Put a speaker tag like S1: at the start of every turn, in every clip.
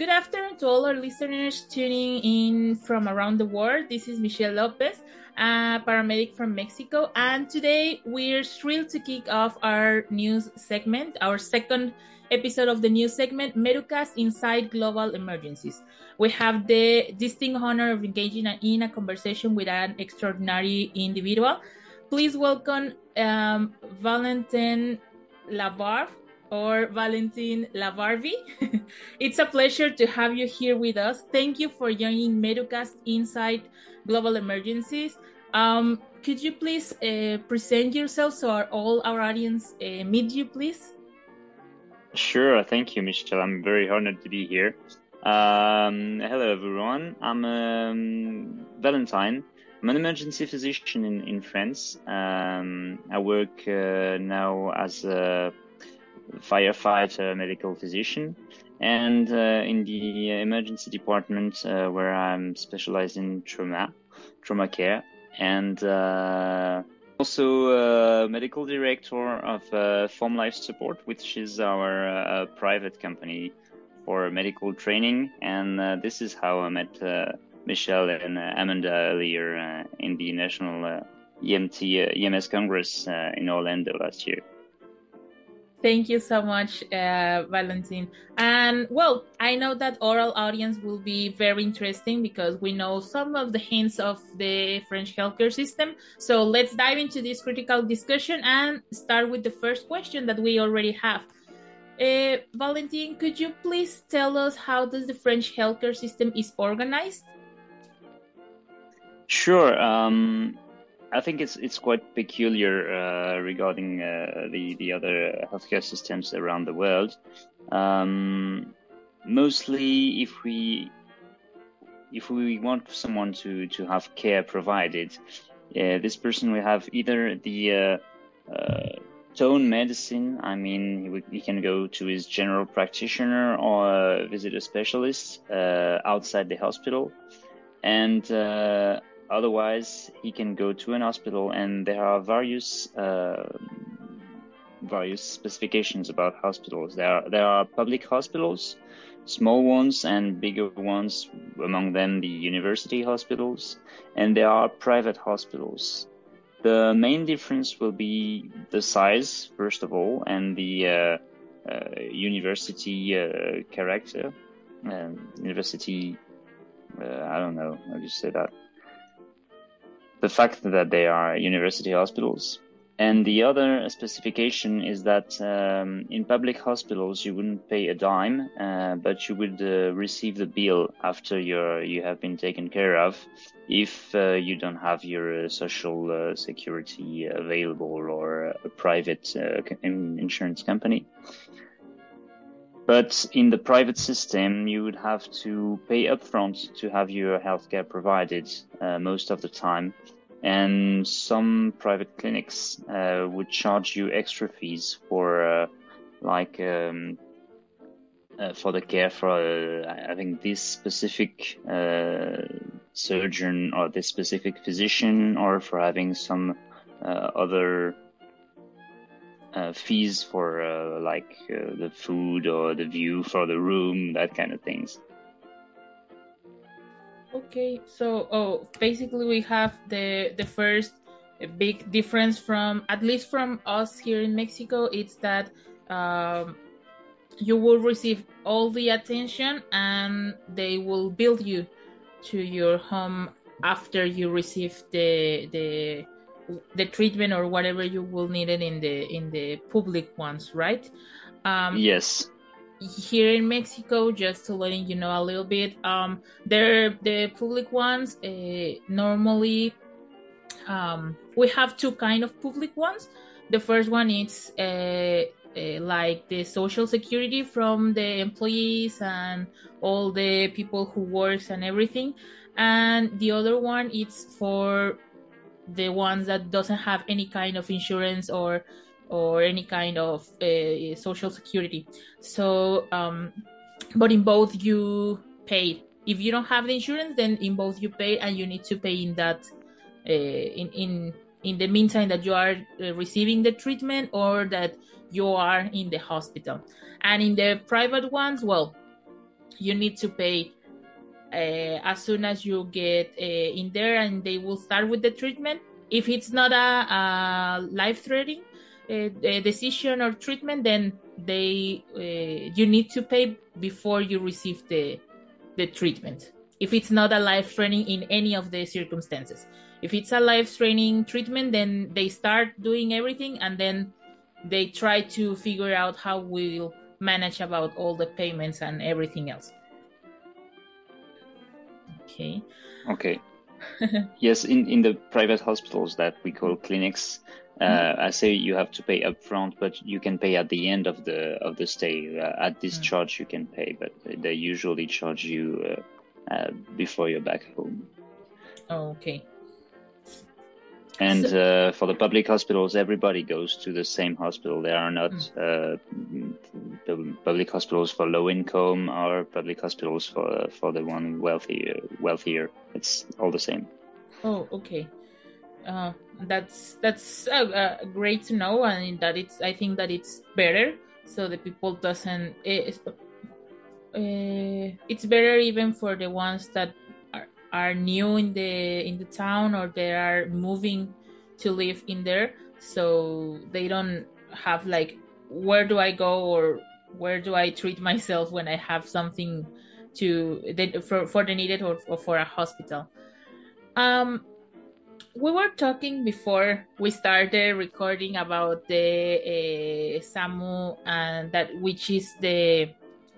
S1: good afternoon to all our listeners tuning in from around the world. This is Michelle Lopez, a paramedic from Mexico, and today we're thrilled to kick off our news segment, our second episode of the news segment, Meducast Inside Global Emergencies. We have the distinct honor of engaging in a conversation with an extraordinary individual. Please welcome um, Valentin Labarbe or Valentin Lavarvi. it's a pleasure to have you here with us. Thank you for joining Meducast Inside Global Emergencies. Um, could you please uh, present yourself so our, all our audience uh, meet you, please?
S2: Sure. Thank you, Michelle. I'm very honored to be here. Um, hello, everyone. I'm um, Valentine. I'm an emergency physician in, in France. Um, I work uh, now as a firefighter, medical physician, and uh, in the emergency department uh, where I'm specialized in trauma, trauma care, and uh, also medical director of uh, Form Life Support, which is our uh, private company for medical training. And uh, this is how I met Michelle and Amanda earlier in the National EMT EMS Congress in Orlando last year.
S1: Thank you so much, uh, Valentin. And well, I know that oral audience will be very interesting because we know some of the hints of the French healthcare system. So let's dive into this critical discussion and start with the first question that we already have. Uh, Valentin, could you please tell us how does the French healthcare system is organized?
S2: Sure. Um, I think it's it's quite peculiar uh, regarding uh, the the other healthcare systems around the world. Um, mostly, if we if we want someone to to have care provided, uh, this person will have either the uh, uh, tone medicine. I mean, he, can go to his general practitioner or visit a specialist outside the hospital, and Otherwise, he can go to an hospital, and there are various uh, various specifications about hospitals. There are there are public hospitals, small ones and bigger ones. Among them, the university hospitals, and there are private hospitals. The main difference will be the size, first of all, and the uh, uh, university uh, character. Um, university, uh, I don't know how do you say that the fact that they are university hospitals. And the other specification is that um, in public hospitals you wouldn't pay a dime, uh, but you would uh, receive the bill after you you have been taken care of, if uh, you don't have your uh, social uh, security available or a private uh, insurance company. But in the private system, you would have to pay upfront to have your healthcare provided most of the time. And some private clinics uh, would charge you extra fees for uh, like um, uh, for the care for uh, having this specific uh, surgeon or this specific physician or for having some uh, fees for like the food or the view for the room that kind of things
S1: Okay, so oh, basically we have the the first big difference from at least from us here in Mexico. It's that um, you will receive all the attention and they will build you to your home after you receive the the the treatment or whatever you will need it in the in the public ones, right?
S2: Um, yes
S1: here in Mexico, just to letting you know a little bit, um, they're the public ones. Uh, normally, um, we have two kind of public ones. The first one is uh, uh, like the social security from the employees and all the people who works and everything, and the other one is for the ones that doesn't have any kind of insurance or or any kind of uh, social security. So, um, but in both you pay. If you don't have the insurance, then in both you pay, and you need to pay in that uh, in in in the meantime that you are uh, receiving the treatment or that you are in the hospital. And in the private ones, well, you need to pay as soon as you get uh, in there and they will start with the treatment. If it's not a, a life-threatening uh, decision or treatment then they uh, you need to pay before you receive the the treatment. If it's not a life-threatening in any of the circumstances. If it's a life-threatening treatment then they start doing everything and then they try to figure out how we'll manage about all the payments and everything else Okay.
S2: Okay. yes, in, in the private hospitals that we call clinics, uh, mm-hmm. I say you have to pay upfront, but you can pay at the end of the of the stay. Uh, at discharge, mm-hmm. you can pay, but they usually charge you uh, uh before you're back home.
S1: Oh, okay.
S2: And uh, for the public hospitals, everybody goes to the same hospital. There are not mm. uh, public hospitals for low income or public hospitals for for the one wealthy wealthier. It's all the same.
S1: Oh, okay. Uh, that's that's uh, uh, great to know, and that it's. I think that it's better, so the people doesn't. It, uh, it's better even for the ones that are new in the in the town or they are moving to live in there. So they don't have like where do i go or where do i treat myself when i have something to for, for the needed or, or for a hospital? Um we were talking before we started recording about the uh, SAMU and that which is the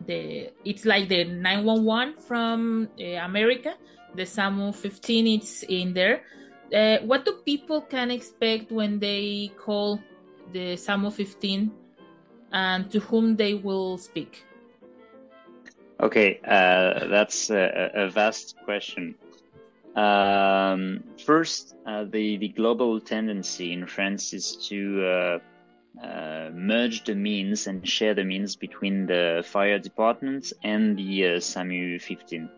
S1: the it's like the 911 from uh, America the SAMU 15 it's in there. Uh, what do people can expect when they call the SAMU 15 and to whom they will speak?
S2: Okay, uh, that's a, a, vast question. Um, first, uh, the, the global tendency in France is to uh, uh, merge the means and share the means between the fire department and the uh, SAMU 15.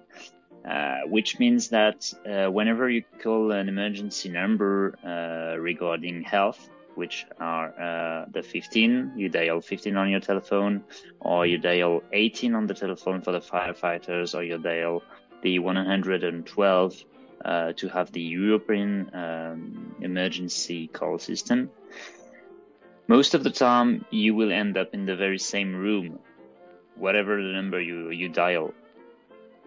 S2: Uh, which means that uh, whenever you call an emergency number uh, regarding health, which are uh, the 15, you dial 15 on your telephone, or you dial 18 on the telephone for the firefighters, or you dial the 112 uh, to have the European um, emergency call system. Most of the time, you will end up in the very same room, whatever the number you, you dial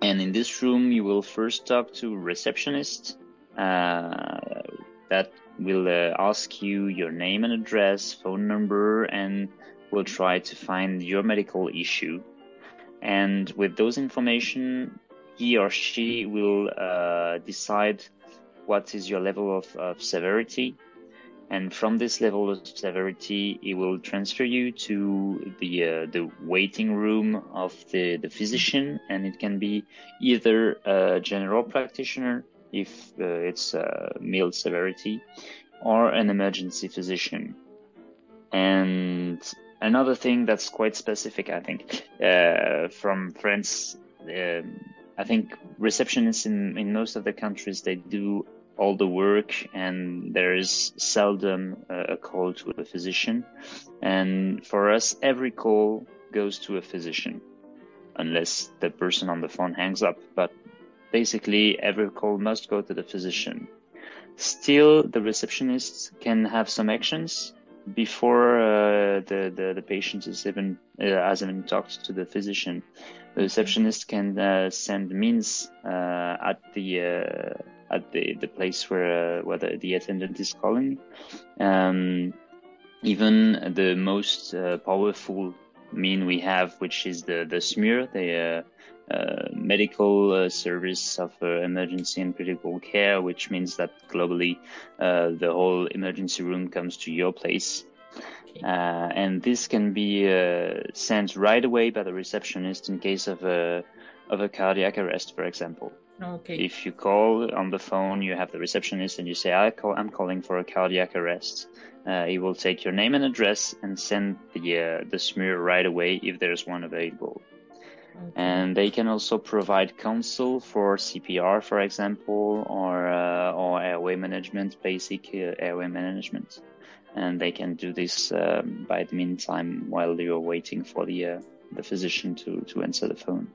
S2: and in this room, you will first talk to receptionist uh, that will uh, ask you your name and address, phone number, and will try to find your medical issue. And with those information, he or she will uh, decide what is your level of, of severity and from this level of severity, it will transfer you to the uh, the waiting room of the, the physician, and it can be either a general practitioner if uh, it's a mild severity, or an emergency physician. And another thing that's quite specific, I think, uh, from France. Um, I think receptionists in, in most of the countries they do all the work and there is seldom a call to a physician. And for us, every call goes to a physician unless the person on the phone hangs up. But basically, every call must go to the physician. Still, the receptionist can have some actions before uh, the, the, the patient is even uh, has even talked to the physician. The receptionist can uh, send means uh, at the uh, at the, the place where uh, where the, the, attendant is calling. Um, even the most uh, powerful mean we have, which is the the SMUR, the uh, uh medical uh, service of uh, emergency and critical care, which means that globally the whole emergency room comes to your place. and this can be sent right away by the receptionist in case of a of a cardiac arrest, for example.
S1: Okay.
S2: If you call on the phone, you have the receptionist and you say, I call, I'm calling for a cardiac arrest. Uh, he will take your name and address and send the, uh, the SMUR right away if there's one available. Okay. And they can also provide counsel for CPR, for example, or, uh, or airway management, basic uh, airway management. And they can do this um, by the meantime while you're waiting for the, uh, the physician to, to answer the phone.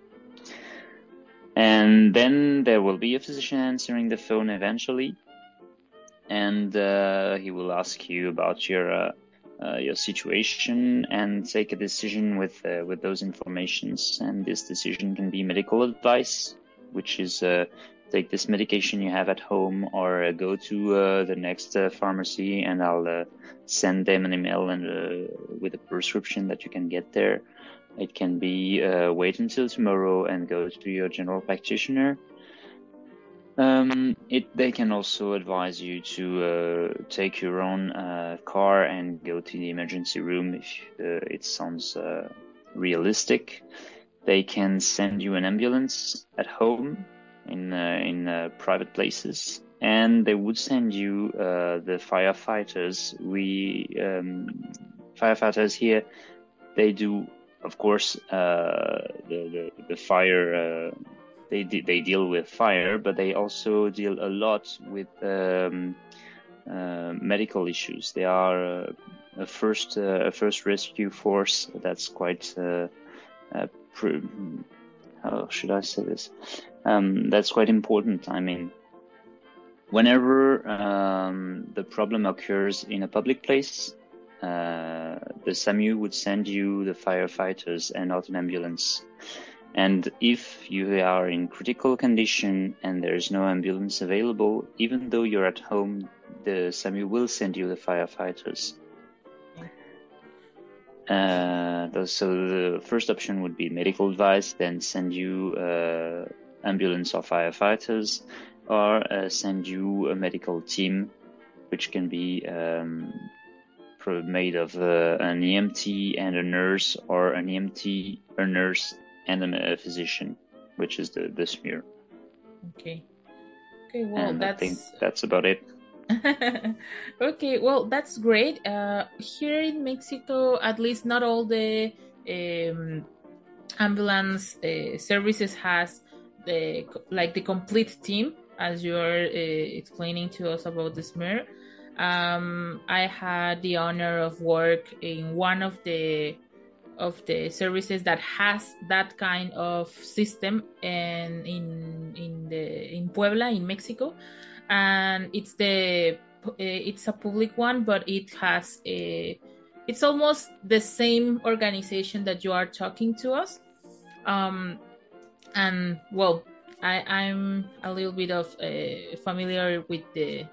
S2: And then there will be a physician answering the phone eventually, and uh, he will ask you about your uh, uh, your situation and take a decision with uh, with those informations. And this decision can be medical advice, which is uh, take this medication you have at home, or uh, go to the next pharmacy, and I'll send them an email and with a prescription that you can get there. It can be uh, wait until tomorrow and go to your general practitioner. Um, it, they can also advise you to uh, take your own uh, car and go to the emergency room if uh, it sounds uh, realistic. They can send you an ambulance at home in uh, in private places, and they would send you the firefighters. We um, firefighters here, they do of course, uh, the, the, the fire uh, they they deal with fire, but they also deal a lot with um, uh, medical issues. They are uh, a first uh, a first rescue force that's quite uh, how should I say this? Um, that's quite important. I mean, whenever um, the problem occurs in a public place, uh, the SAMU would send you the firefighters and not an ambulance. And if you are in critical condition and there is no ambulance available, even though you're at home, the SAMU will send you the firefighters. Uh, so the first option would be medical advice, then send you uh, ambulance or firefighters, or uh, send you a medical team, which can be um, made of uh, an EMT and a nurse, or an EMT, a nurse, and a physician, which is the the SMUR.
S1: Okay. Okay. Well, and that's...
S2: I think that's about it.
S1: okay. Well, that's great. Uh, here in Mexico, at least not all the um, ambulance uh, services has the like the complete team, as you are uh, explaining to us about the SMUR. Um, I had the honor of work in one of the of the services that has that kind of system and in in the in Puebla in Mexico. And it's the it's a public one but it has a it's almost the same organization that you are talking to us. Um and well I, I'm a little bit of uh, familiar with the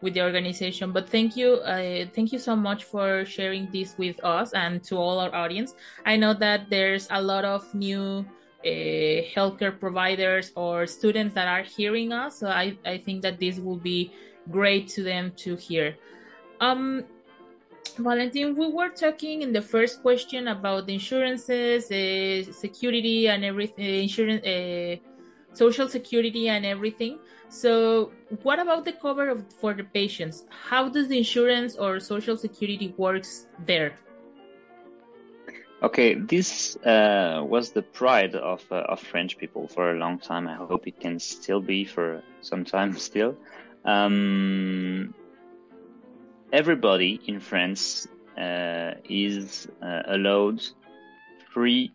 S1: with the organization. But thank you, uh, thank you so much for sharing this with us and to all our audience. I know that there's a lot of new uh, healthcare providers or students that are hearing us, so I, I think that this will be great to them to hear. Um, Valentin, we were talking in the first question about the insurances, uh, security, and everything, uh, insurance, uh, social security, and everything. So, what about the cover of, for the patients? How does the insurance or social security works there?
S2: Okay, this uh, was the pride of uh, of French people for a long time. I hope it can still be for some time still. Um, everybody in France uh, is uh, allowed free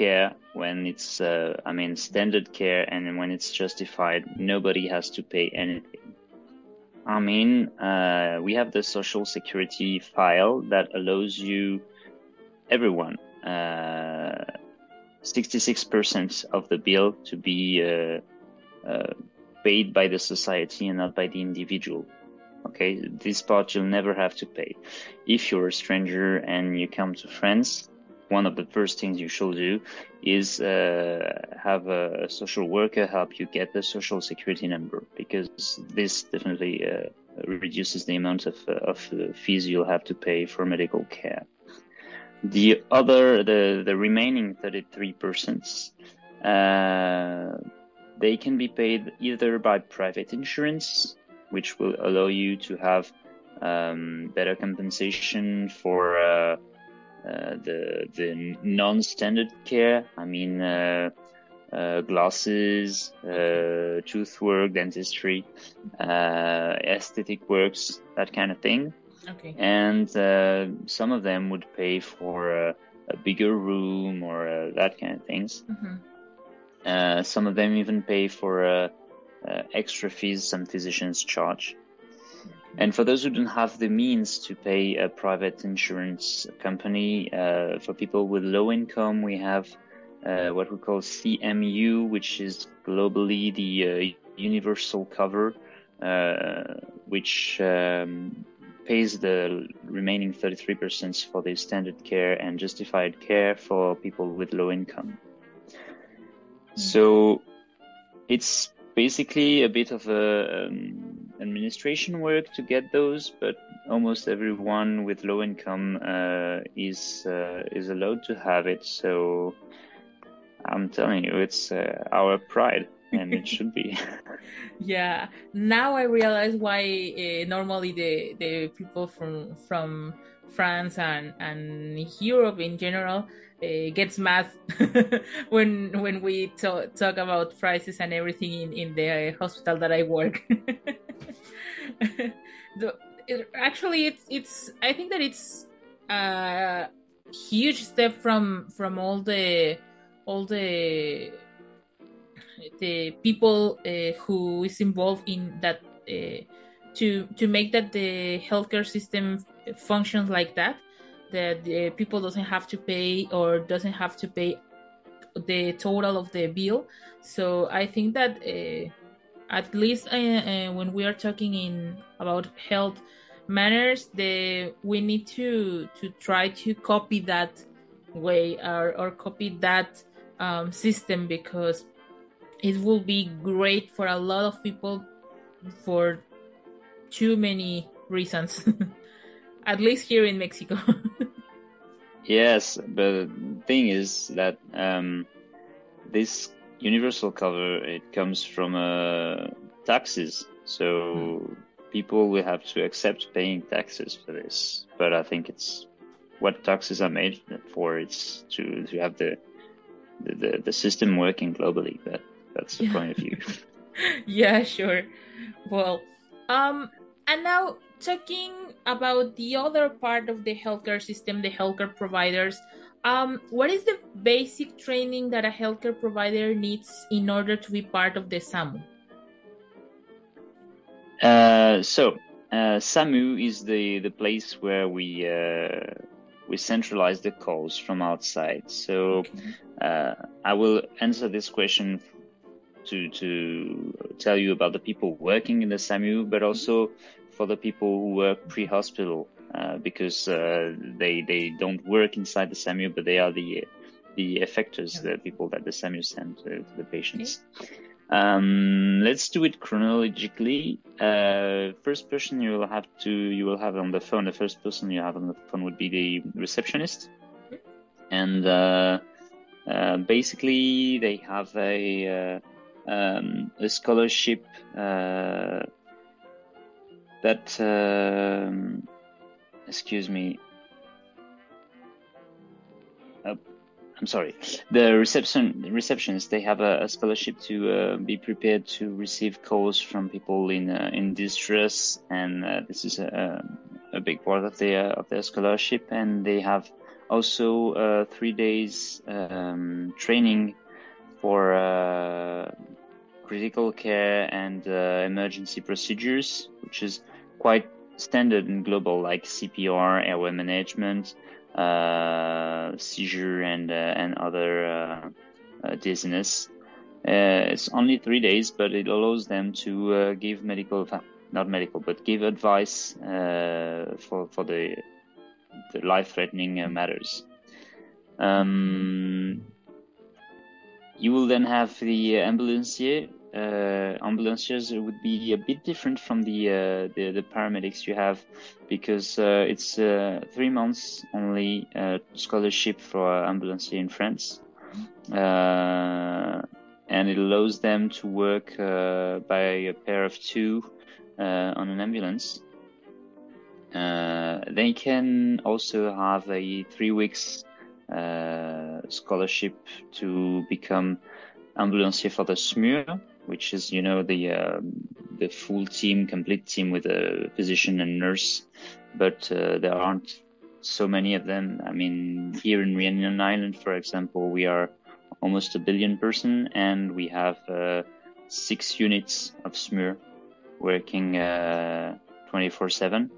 S2: care when it's uh, i mean standard care and when it's justified nobody has to pay anything. I mean uh, we have the social security file that allows you everyone uh, 66% of the bill to be uh, uh, paid by the society and not by the individual. Okay? This part you'll never have to pay. If you're a stranger and you come to france one of the first things you should do is uh, have a social worker help you get the social security number because this definitely uh, reduces the amount of, uh, of fees you'll have to pay for medical care. The other, the, the remaining 33%, uh, they can be paid either by private insurance, which will allow you to have um, better compensation for uh, uh, the the non-standard care. I mean, uh, uh, glasses, tooth work, dentistry, aesthetic works, that kind of thing.
S1: Okay.
S2: And some of them would pay for a bigger room or that kind of things. Mm-hmm. Uh, some of them even pay for uh, uh, extra fees some physicians charge. And for those who don't have the means to pay a private insurance company, uh, for people with low income, we have uh, what we call CMU, which is globally the uh, universal cover, uh, which um, pays the remaining 33% for the standard care and justified care for people with low income. Mm-hmm. So it's basically a bit of a um, administration work to get those, but almost everyone with low income uh, is uh, is allowed to have it. So I'm telling you, it's uh, our pride, and it should be.
S1: yeah. Now I realize why uh, normally the the people from from France and and Europe in general uh, gets mad when when we talk, talk about prices and everything in, in the hospital that I work. the, it, actually, it's it's I think that it's a huge step from from all the all the the people uh, who is involved in that uh, to to make that the healthcare system functions like that that the people doesn't have to pay or doesn't have to pay the total of the bill. So i think that uh, at least uh, uh, when we are talking in about health manners the we need to to try to copy that way or, or copy that um, system because it will be great for a lot of people for too many reasons at least here in mexico.
S2: Yes, but the thing is that um, this universal cover it comes from uh, taxes, so mm. people will have to accept paying taxes for this. But I think it's what taxes are made for. It's to to have the the, the, system working globally. That that's the yeah. point of view.
S1: yeah, sure. Well, um, and now talking about the other part of the healthcare system, the healthcare providers, um, what is the basic training that a healthcare provider needs in order to be part of the SAMU?
S2: Uh, so, uh, SAMU is the, the place where we uh, we centralize the calls from outside. So, okay. Uh, I will answer this question to to tell you about the people working in the SAMU, but also for the people who work pre-hospital uh, because uh, they they don't work inside the SAMU, but they are the the effectors, the people that the SAMU send to, the patients. Okay. Um, let's do it chronologically. Uh, first person you will have to you will have on the phone. The first person you have on the phone would be the receptionist, and uh, uh, basically they have a uh, um, a scholarship that um, excuse me. Uh, I'm sorry. The reception receptionists they have a, a scholarship to uh, be prepared to receive calls from people in uh, in distress and uh, this is a, a big part of their of their scholarship and they have also uh, three days um, training for uh, critical care and emergency procedures which is quite standard and global, like CPR, airway management, uh, seizure, and uh, and other uh, uh dizziness. Uh, it's only three days, but it allows them to give medical, not medical, but give advice for for the the life-threatening matters. Um, you will then have the ambulancier uh, ambulanciers would be a bit different from the uh, the, the, paramedics you have because uh, it's uh, three months only uh, scholarship for ambulancier in France, uh, and it allows them to work by a pair of two on an ambulance. they can also have a three weeks scholarship to become ambulancier for the SMUR, which is you know the uh, the full team, complete team with a physician and nurse, but uh, there aren't so many of them. I mean, here in Reunion Island, for example, we are almost a billion person, and we have uh, six units of SMUR working 24/7.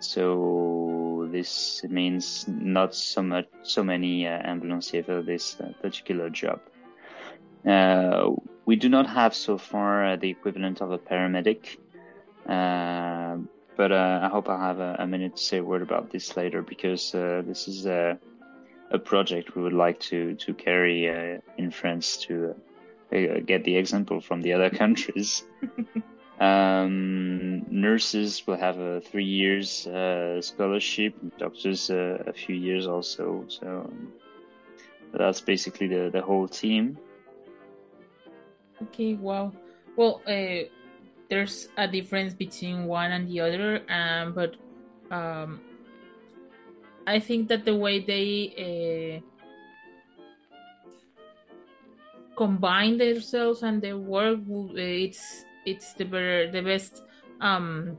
S2: So this means not so much, so many uh, ambulanciers for this uh, particular job. Uh, we do not have so far uh, the equivalent of a paramedic, uh, but uh, I hope I'll have a, a, minute to say a word about this later because uh, this is a, a, project we would like to to carry in France to get the example from the other countries. Um, nurses will have a three years uh, scholarship, doctors uh, a few years also. So that's basically the, the whole team.
S1: Okay, wow. Well, uh, there's a difference between one and the other, um, but um, I think that the way they uh, combine themselves and their work, it's it's the better the best um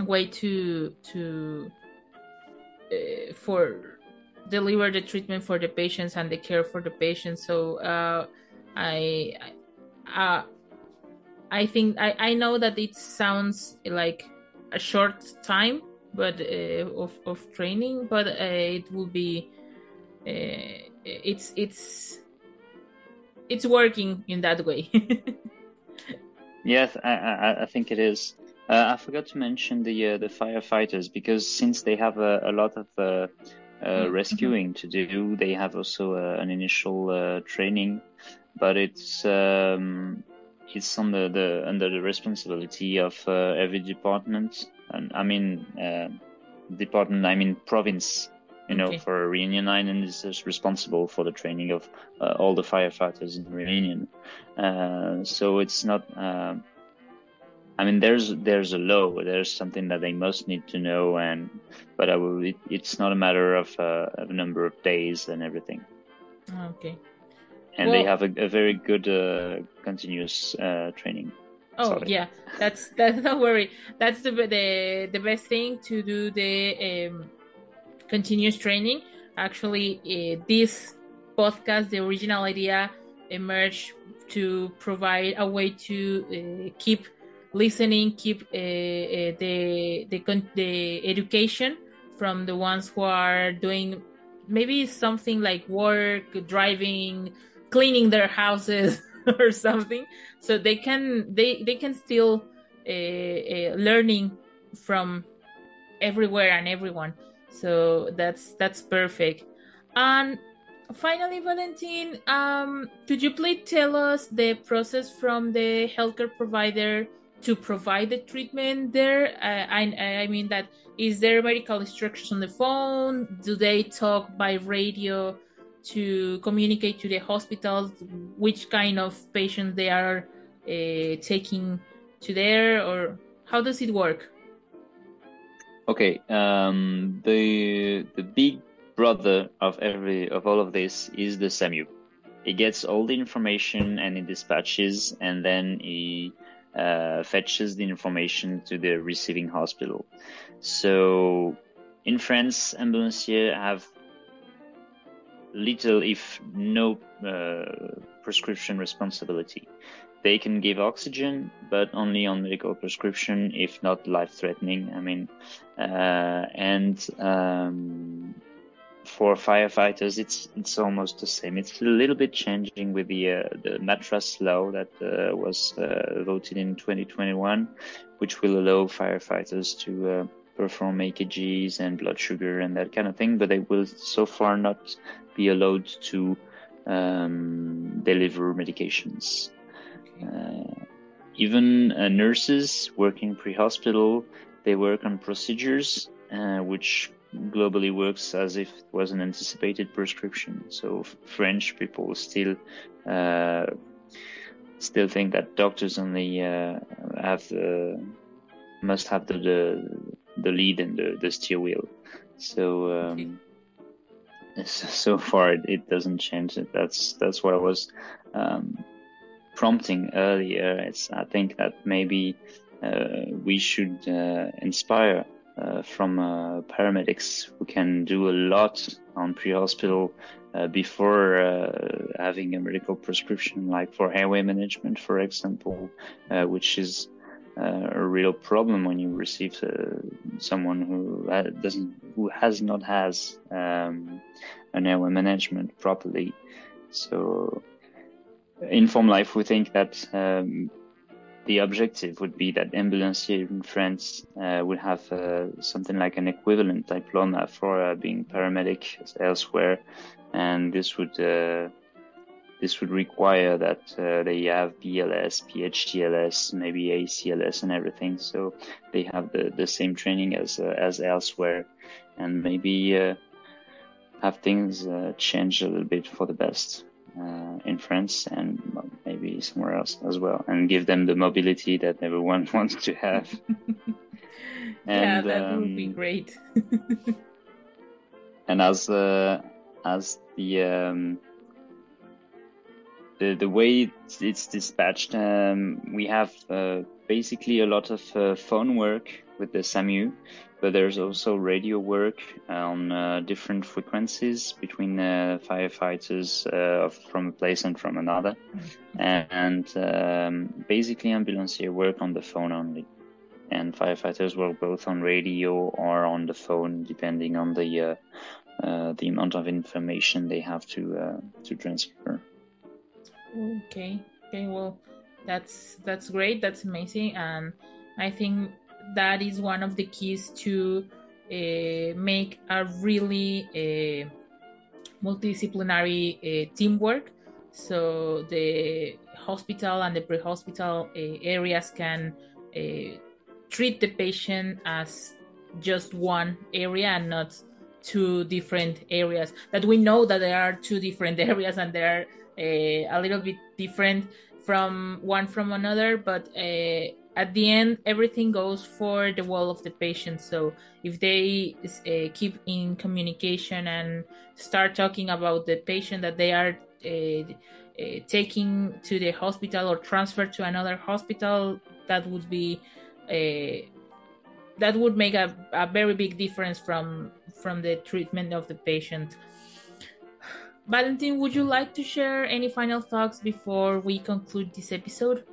S1: way to to uh, for deliver the treatment for the patients and the care for the patients so uh i uh i think i i know that it sounds like a short time but uh, of of training but uh, it will be uh, it's it's it's working in that way
S2: Yes, I, I, I think it is. Uh, I forgot to mention the uh, the firefighters because since they have a, a lot of uh, uh mm-hmm. rescuing to do, they have also uh, an initial uh, training, but it's um, it's on the, under the responsibility of every department, and I mean department, I mean province you know, okay. for Reunion Island is responsible for the training of uh, all the firefighters in Reunion. Uh, so it's not. Uh, I mean, there's there's a law. There's something that they must need to know, and but will, it, it's not a matter of, uh, of a number of days and everything.
S1: Okay.
S2: And well, they have a, a very good uh, continuous uh, training.
S1: Oh Sorry. yeah, that's that's no worry. That's the the the best thing to do the um, continuous training. Actually, uh, this podcast, the original idea emerged to provide a way to uh, keep listening, keep uh, the the the education from the ones who are doing maybe something like work, driving, cleaning their houses or something, so they can they they can still learning from everywhere and everyone. So that's that's perfect. And finally valentine um, could you please tell us the process from the healthcare provider to provide the treatment there? Uh, I, I mean that is there medical instructions on the phone? Do they talk by radio to communicate to the hospitals which kind of patients they are uh, taking to there or how does it work
S2: Okay, um, the the big brother of every of all of this is the SAMU. It gets all the information and it dispatches, and then it uh, fetches the information to the receiving hospital. So, in France, ambulanciers have little, if no, uh, prescription responsibility. They can give oxygen, but only on medical prescription, if not life-threatening. I mean, uh, and um, for firefighters, it's it's almost the same. It's a little bit changing with the uh, the Matras law that uh, was uh, voted in 2021, which will allow firefighters to uh, perform EKGs and blood sugar and that kind of thing, but they will so far not be allowed to um, deliver medications. Uh, even uh, nurses working pre-hospital, they work on procedures, uh, which globally works as if it was an anticipated prescription. So French people still uh, still think that doctors only uh, have the must have the the, the lead and the, the steer wheel. So um, so far it, it, doesn't change. It. That's that's what I was um, prompting earlier, it's I think that maybe uh, we should uh, inspire uh, from uh, paramedics who can do a lot on pre-hospital uh, before uh, having a medical prescription, like for airway management, for example, uh, which is uh, a real problem when you receive someone who doesn't, who has not has um, an airway management properly. So, in Form Life, we think that um, the objective would be that ambulancier in France uh, would have uh, something like an equivalent diploma for uh, being paramedic elsewhere, and this would uh, this would require that uh, they have BLS, PHTLS, maybe ACLS, and everything. So they have the, the same training as uh, as elsewhere, and maybe have things change a little bit for the best uh, in France and maybe somewhere else as well, and give them the mobility that everyone wants to have.
S1: and, yeah, that um, would be um, great.
S2: and as uh, as the um, the the way it's, dispatched, um, we have uh, basically a lot of uh, phone work with the SAMU, but there's also radio work on uh, different frequencies between uh, firefighters uh, from a place and from another, and um, basically ambulancier work on the phone only, and firefighters work both on radio or on the phone depending on the uh, the amount of information they have to to transfer.
S1: Okay. Okay. Well, that's that's great. That's amazing, and I think that is one of the keys to uh, make a really uh, multidisciplinary uh, teamwork. So the hospital and the pre-hospital areas can treat the patient as just one area and not two different areas. That we know that there are two different areas and they're uh, a little bit different from one from another, but at the end everything goes for the well of the patient. So if they uh, keep in communication and start talking about the patient that they are uh, uh, taking to the hospital or transferred to another hospital that would be that would make a, a very big difference from from the treatment of the patient valentin would you like to share any final thoughts before we conclude this episode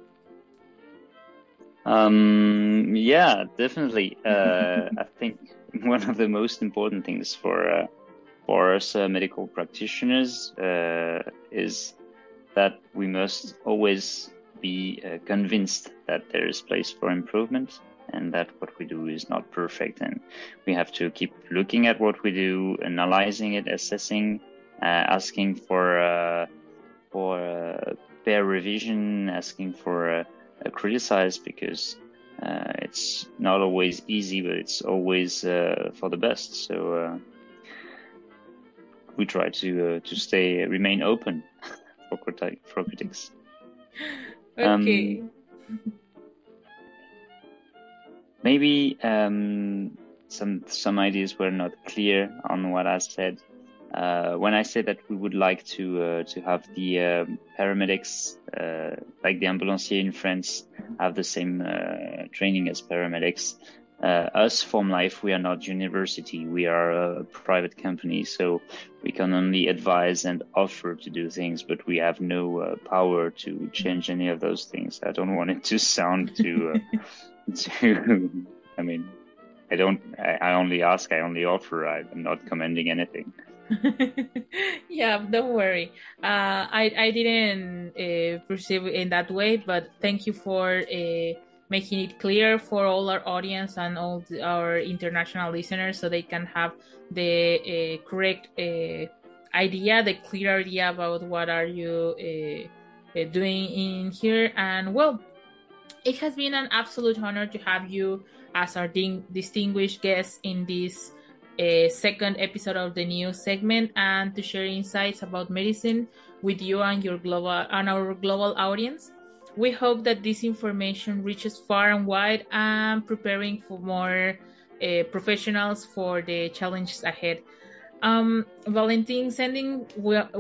S2: um, yeah, definitely. Uh, I think one of the most important things for uh, for us uh, medical practitioners uh, is that we must always be uh, convinced that there is place for improvement and that what we do is not perfect and we have to keep looking at what we do analyzing it assessing asking for for peer revision asking for uh, criticize because uh, it's not always easy, but it's always uh, for the best. So we try to to stay remain open for, criti- for critics.
S1: Okay. Um,
S2: maybe um, some some ideas were not clear on what I said. Uh, when I say that we would like to uh, to have the uh, paramedics, like the ambulancier in France, have the same uh, training as paramedics. Uh, us, Form Life, we are not university. We are a private company, so we can only advise and offer to do things, but we have no power to change any of those things. I don't want it to sound too, too. I mean, I don't. I only ask. I only offer. I'm not commending anything.
S1: yeah, don't worry. Uh, I I didn't uh, perceive in that way, but thank you for uh, making it clear for all our audience and all the, our international listeners, so they can have the uh, correct uh, idea, the clear idea about what are you uh, doing in here. And well, it has been an absolute honor to have you as our distinguished guest in this a second episode of the new segment and to share insights about medicine with you and your global and our global audience. We hope that this information reaches far and wide and preparing for more uh, professionals for the challenges ahead. Um, Valentin, sending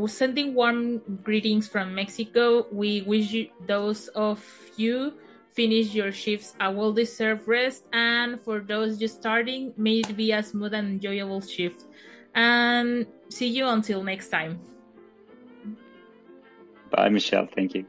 S1: sending warm greetings from Mexico. We wish you, those of you finish your shifts a well deserved rest. And for those just starting, may it be a smooth and enjoyable shift. And see you until next time.
S2: Bye, Michelle. Thank you.